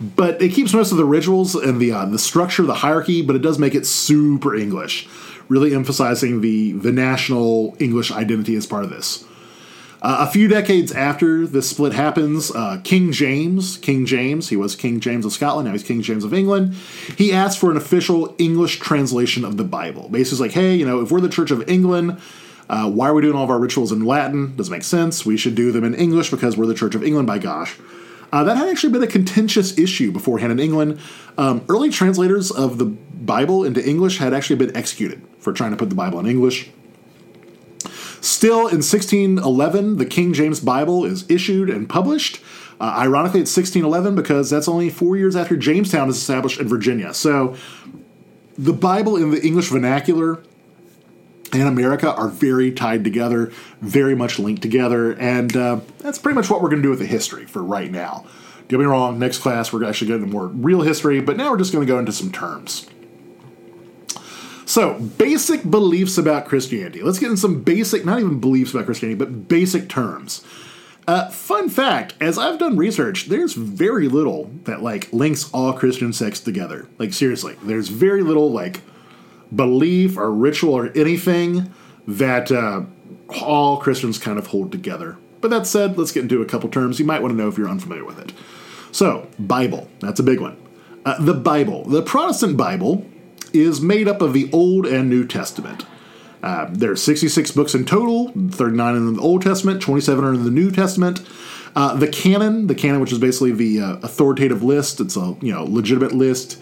but it keeps most of the rituals and the uh, the structure, the hierarchy, but it does make it super English, really emphasizing the the national English identity as part of this. Uh, a few decades after this split happens, uh, King James, King James, he was King James of Scotland, now he's King James of England, he asked for an official English translation of the Bible. Basically, like, hey, you know, if we're the Church of England, uh, why are we doing all of our rituals in Latin? Doesn't make sense. We should do them in English because we're the Church of England, by gosh. Uh, that had actually been a contentious issue beforehand in England. Um, early translators of the Bible into English had actually been executed for trying to put the Bible in English. Still, in 1611, the King James Bible is issued and published. Uh, ironically, it's 1611 because that's only four years after Jamestown is established in Virginia. So, the Bible in the English vernacular and America are very tied together, very much linked together, and uh, that's pretty much what we're going to do with the history for right now. Don't get me wrong, next class we're actually going to more real history, but now we're just going to go into some terms. So, basic beliefs about Christianity. Let's get in some basic, not even beliefs about Christianity, but basic terms. Uh, fun fact: as I've done research, there's very little that like links all Christian sects together. Like seriously, there's very little like belief or ritual or anything that uh, all Christians kind of hold together. But that said, let's get into a couple terms you might want to know if you're unfamiliar with it. So, Bible, that's a big one. Uh, the Bible, the Protestant Bible, is made up of the Old and New Testament. Uh, there are 66 books in total, 39 in the Old Testament, 27 are in the New Testament. Uh, the canon, the canon, which is basically the uh, authoritative list, it's a you know legitimate list.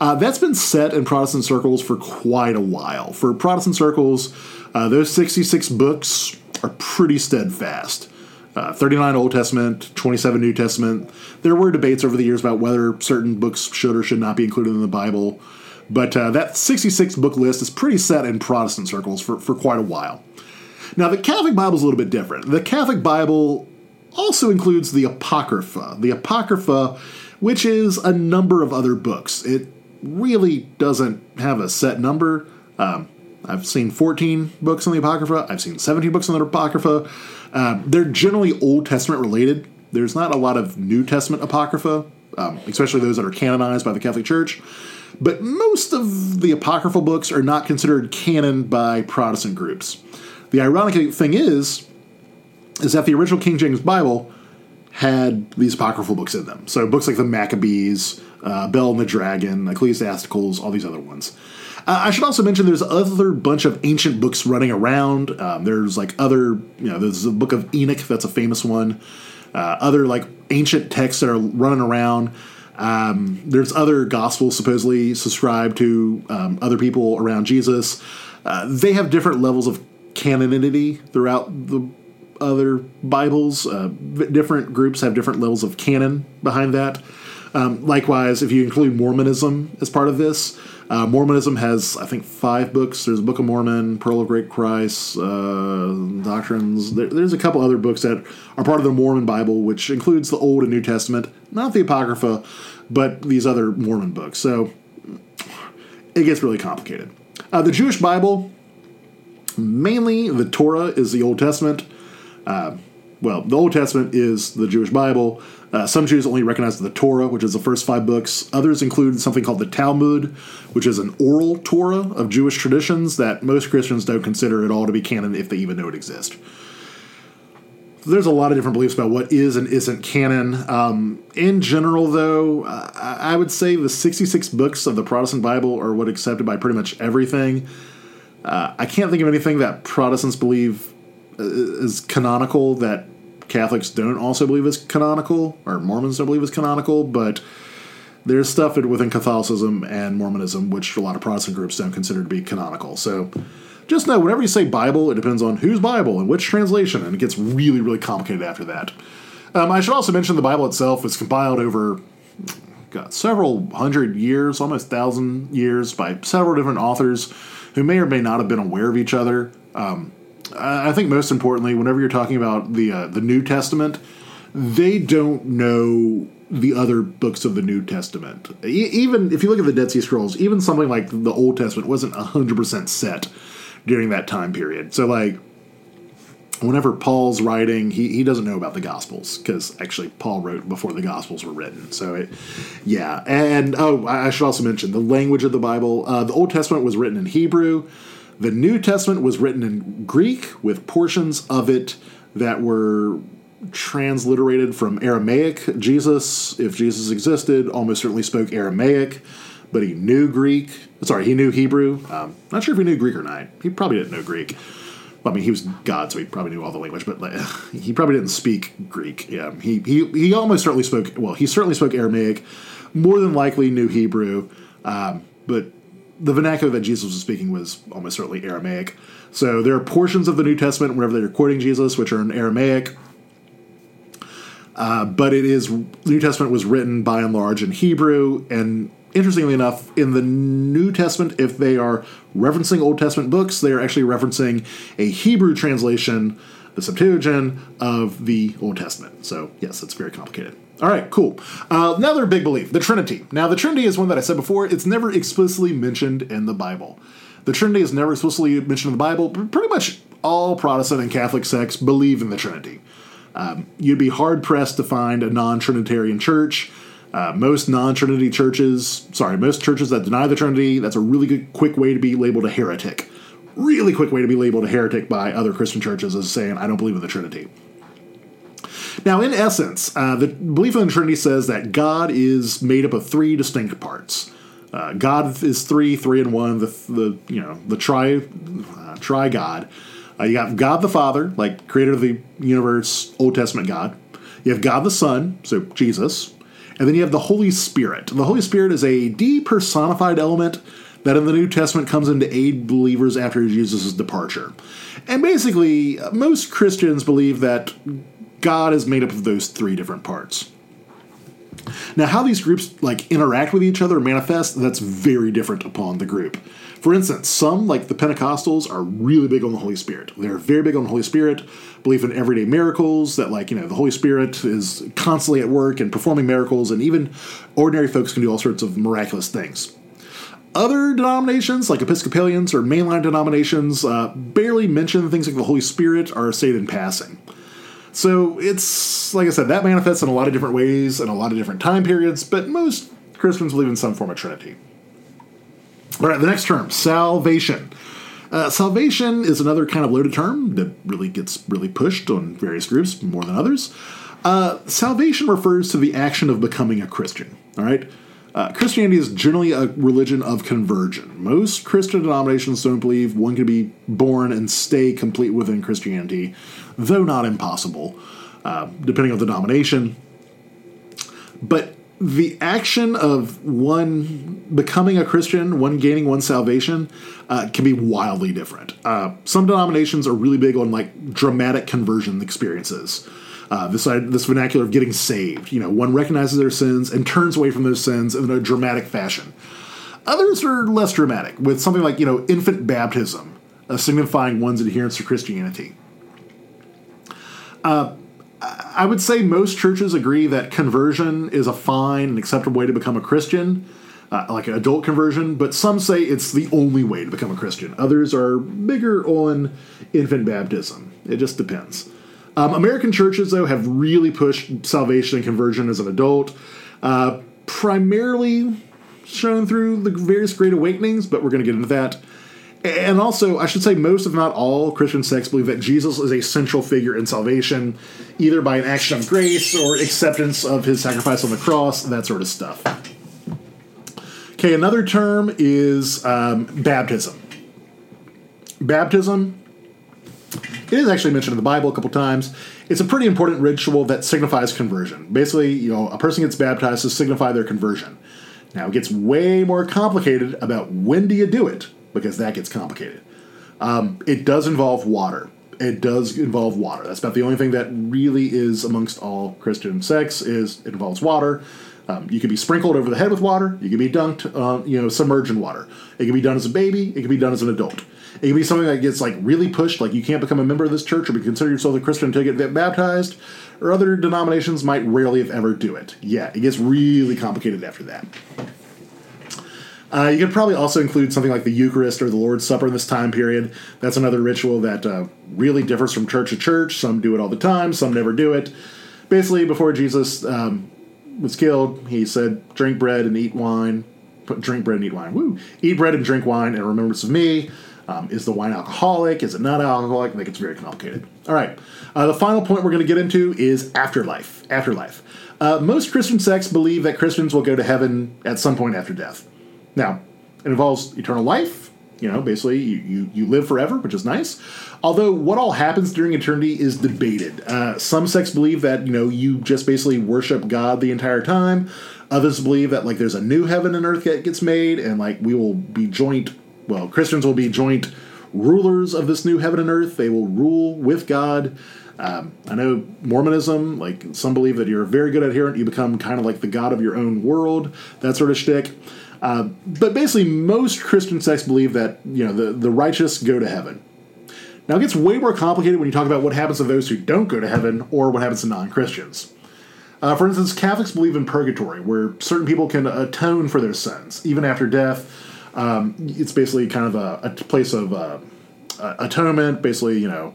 Uh, that's been set in Protestant circles for quite a while. For Protestant circles, uh, those 66 books are pretty steadfast. Uh, 39 Old Testament, 27 New Testament. There were debates over the years about whether certain books should or should not be included in the Bible. But uh, that 66 book list is pretty set in Protestant circles for, for quite a while. Now, the Catholic Bible is a little bit different. The Catholic Bible also includes the Apocrypha. The Apocrypha, which is a number of other books. It really doesn't have a set number. Um, I've seen 14 books in the Apocrypha. I've seen 17 books in the Apocrypha. Uh, they're generally Old Testament related. There's not a lot of New Testament Apocrypha, um, especially those that are canonized by the Catholic Church. But most of the apocryphal books are not considered canon by Protestant groups. The ironic thing is, is that the original King James Bible had these apocryphal books in them. So books like the Maccabees, uh, Bel and the Dragon, Ecclesiasticus, all these other ones. Uh, I should also mention there's other bunch of ancient books running around. Um, there's like other, you know, there's a book of Enoch that's a famous one. Uh, other like ancient texts that are running around. Um, there's other gospels supposedly subscribed to um, other people around Jesus. Uh, they have different levels of canonity throughout the other Bibles. Uh, different groups have different levels of canon behind that. Um, likewise, if you include Mormonism as part of this, uh, Mormonism has, I think, five books. There's Book of Mormon, Pearl of Great Price, uh, Doctrines. There, there's a couple other books that are part of the Mormon Bible, which includes the Old and New Testament, not the Apocrypha, but these other Mormon books. So it gets really complicated. Uh, the Jewish Bible, mainly the Torah is the Old Testament. Well, the Old Testament is the Jewish Bible. Uh, some Jews only recognize the Torah, which is the first five books. Others include something called the Talmud, which is an oral Torah of Jewish traditions that most Christians don't consider at all to be canon if they even know it exists. There's a lot of different beliefs about what is and isn't canon. Um, in general, though, I would say the 66 books of the Protestant Bible are what accepted by pretty much everything. Uh, I can't think of anything that Protestants believe uh, is canonical that Catholics don't also believe is canonical, or Mormons don't believe is canonical, but there's stuff within Catholicism and Mormonism which a lot of Protestant groups don't consider to be canonical. So just know whenever you say Bible, it depends on whose Bible and which translation, and it gets really, really complicated after that. Um, I should also mention the Bible itself was compiled over God, several hundred years, almost thousand years, by several different authors who may or may not have been aware of each other. Um, I think most importantly, whenever you're talking about the uh, the New Testament, they don't know the other books of the New Testament. E- even if you look at the Dead Sea Scrolls, even something like the Old Testament wasn't hundred percent set during that time period. So like. Whenever Paul's writing, he, he doesn't know about the Gospels because actually Paul wrote before the Gospels were written. So, it, yeah. And oh, I should also mention the language of the Bible. Uh, the Old Testament was written in Hebrew. The New Testament was written in Greek with portions of it that were transliterated from Aramaic. Jesus, if Jesus existed, almost certainly spoke Aramaic, but he knew Greek. Sorry, he knew Hebrew. Um, not sure if he knew Greek or not. He probably didn't know Greek. I mean, he was God, so he probably knew all the language, but like, (laughs) he probably didn't speak Greek. Yeah, he, he he almost certainly spoke. Well, he certainly spoke Aramaic. More than likely knew Hebrew, um, but the vernacular that Jesus was speaking was almost certainly Aramaic. So there are portions of the New Testament whenever they're quoting Jesus, which are in Aramaic. Uh, but it is the New Testament was written by and large in Hebrew, and interestingly enough, in the New Testament, if they are referencing Old Testament books, they are actually referencing a Hebrew translation, the Septuagint of the Old Testament. So yes, it's very complicated. All right, cool. Uh, another big belief, the Trinity. Now, the Trinity is one that I said before, it's never explicitly mentioned in the Bible. The Trinity is never explicitly mentioned in the Bible. Pretty much all Protestant and Catholic sects believe in the Trinity. Um, you'd be hard pressed to find a non Trinitarian church. Uh, most non Trinity churches, sorry, most churches that deny the Trinity, that's a really good, quick way to be labeled a heretic. Really quick way to be labeled a heretic by other Christian churches is saying, I don't believe in the Trinity. Now, in essence, uh, the belief in the Trinity says that God is made up of three distinct parts. Uh, God is three, three and one. The, the you know the tri uh, tri God. Uh, you got God the Father, like creator of the universe, Old Testament God. You have God the Son, so Jesus, and then you have the Holy Spirit. The Holy Spirit is a depersonified element that in the New Testament comes in to aid believers after Jesus' departure. And basically, most Christians believe that God is made up of those three different parts. Now, how these groups like interact with each other manifest, that's very different upon the group. For instance, some, like the Pentecostals, are really big on the Holy Spirit. They're very big on the Holy Spirit, believe in everyday miracles, that, like, you know, the Holy Spirit is constantly at work and performing miracles, and even ordinary folks can do all sorts of miraculous things. Other denominations, like Episcopalians or mainline denominations, uh, barely mention things like the Holy Spirit say it in passing. So it's, like I said, that manifests in a lot of different ways and a lot of different time periods, but most Christians believe in some form of Trinity. All right, the next term, salvation. Uh, salvation is another kind of loaded term that really gets really pushed on various groups more than others. Uh, salvation refers to the action of becoming a Christian. All right, uh, Christianity is generally a religion of conversion. Most Christian denominations don't believe one can be born and stay complete within Christianity, though not impossible, uh, depending on the denomination. But the action of one becoming a Christian, one gaining one's salvation, uh, can be wildly different. Uh, some denominations are really big on like dramatic conversion experiences. Uh, this this vernacular of getting saved. You know, one recognizes their sins and turns away from those sins in a dramatic fashion. Others are less dramatic, with something like you know infant baptism, uh, signifying one's adherence to Christianity. Uh, I would say most churches agree that conversion is a fine and acceptable way to become a Christian, uh, like an adult conversion, but some say it's the only way to become a Christian. Others are bigger on infant baptism. It just depends. Um, American churches, though, have really pushed salvation and conversion as an adult, uh, primarily shown through the various Great Awakenings, but we're going to get into that. And also, I should say, most, if not all, Christian sects believe that Jesus is a central figure in salvation, either by an action of grace or acceptance of his sacrifice on the cross, that sort of stuff. Okay, another term is um, baptism. Baptism, it is actually mentioned in the Bible a couple times. It's a pretty important ritual that signifies conversion. Basically, you know, a person gets baptized to signify their conversion. Now, it gets way more complicated about when do you do it because that gets complicated. Um, it does involve water. It does involve water. That's about the only thing that really is amongst all Christian sects is it involves water. Um, you can be sprinkled over the head with water. You can be dunked, uh, you know, submerged in water. It can be done as a baby. It can be done as an adult. It can be something that gets like really pushed, like you can't become a member of this church or be consider yourself a Christian until you get baptized. Or other denominations might rarely, if ever, do it. Yeah, it gets really complicated after that. Uh, you could probably also include something like the Eucharist or the Lord's Supper in this time period. That's another ritual that uh, really differs from church to church. Some do it all the time, some never do it. Basically, before Jesus um, was killed, he said, "Drink bread and eat wine. Drink bread and eat wine. Woo! Eat bread and drink wine in remembrance of me." Um, is the wine alcoholic? Is it not alcoholic? I think it's very complicated. All right. Uh, the final point we're going to get into is afterlife. Afterlife. Uh, most Christian sects believe that Christians will go to heaven at some point after death. Now, it involves eternal life. You know, basically, you, you, you live forever, which is nice. Although, what all happens during eternity is debated. Uh, some sects believe that, you know, you just basically worship God the entire time. Others believe that, like, there's a new heaven and earth that gets made, and, like, we will be joint, well, Christians will be joint rulers of this new heaven and earth. They will rule with God. Um, I know Mormonism, like, some believe that you're a very good adherent, you become kind of like the God of your own world, that sort of shtick. Uh, but basically, most Christian sects believe that you know the, the righteous go to heaven. Now it gets way more complicated when you talk about what happens to those who don't go to heaven or what happens to non Christians. Uh, for instance, Catholics believe in purgatory, where certain people can atone for their sins even after death. Um, it's basically kind of a, a place of uh, atonement, basically, you know,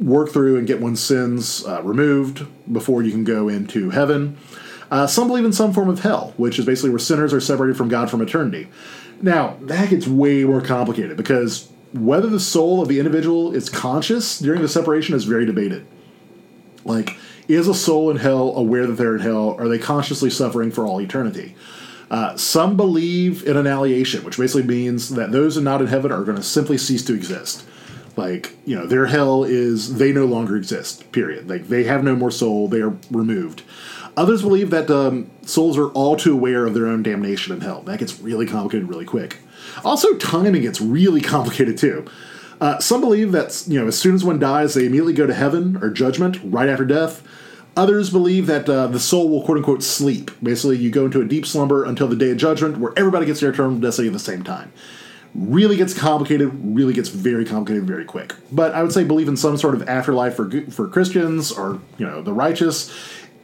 work through and get one's sins uh, removed before you can go into heaven. Uh, some believe in some form of hell, which is basically where sinners are separated from God from eternity. Now, that gets way more complicated because whether the soul of the individual is conscious during the separation is very debated. Like, is a soul in hell aware that they're in hell? Are they consciously suffering for all eternity? Uh, some believe in annihilation, which basically means that those not in heaven are going to simply cease to exist. Like, you know, their hell is they no longer exist, period. Like, they have no more soul, they are removed. Others believe that um, souls are all too aware of their own damnation in hell. That gets really complicated really quick. Also, timing gets really complicated too. Uh, some believe that you know as soon as one dies, they immediately go to heaven or judgment right after death. Others believe that uh, the soul will quote unquote sleep. Basically, you go into a deep slumber until the day of judgment, where everybody gets their eternal destiny at the same time. Really gets complicated. Really gets very complicated very quick. But I would say believe in some sort of afterlife for for Christians or you know the righteous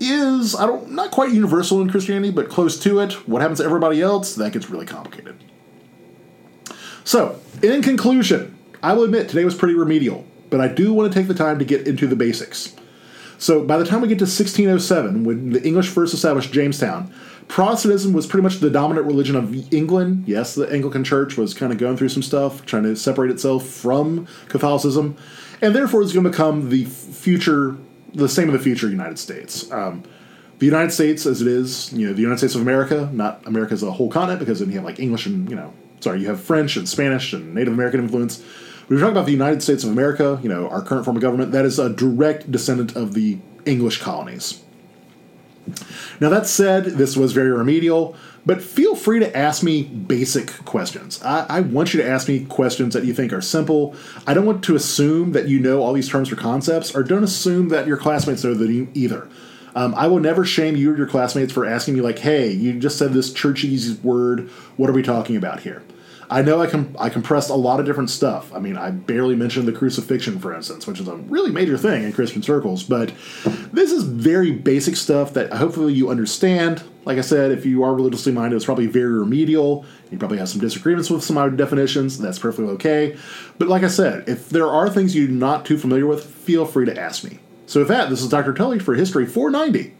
is I don't not quite universal in Christianity, but close to it. What happens to everybody else? That gets really complicated. So, in conclusion, I will admit today was pretty remedial, but I do want to take the time to get into the basics. So, by the time we get to 1607, when the English first established Jamestown, Protestantism was pretty much the dominant religion of England. Yes, the Anglican Church was kind of going through some stuff, trying to separate itself from Catholicism, and therefore it's going to become the future the same in the future United States. Um, the United States, as it is, you know, the United States of America, not America as a whole continent, because then you have like English and you know, sorry, you have French and Spanish and Native American influence. When you're talking about the United States of America, you know, our current form of government, that is a direct descendant of the English colonies. Now, that said, this was very remedial, but feel free to ask me basic questions. I, I, want you to ask me questions that you think are simple. I don't want to assume that you know all these terms or concepts, or don't assume that your classmates know them either. Um, I will never shame you or your classmates for asking me, like, hey, you just said this churchy word. What are we talking about here? I know I com- I compressed a lot of different stuff. I mean, I barely mentioned the crucifixion, for instance, which is a really major thing in Christian circles. But this is very basic stuff that hopefully you understand. Like I said, if you are religiously minded, it's probably very remedial. You probably have some disagreements with some of definitions. That's perfectly okay. But like I said, if there are things you're not too familiar with, feel free to ask me. So with that, this is Dr. Tully for History 490.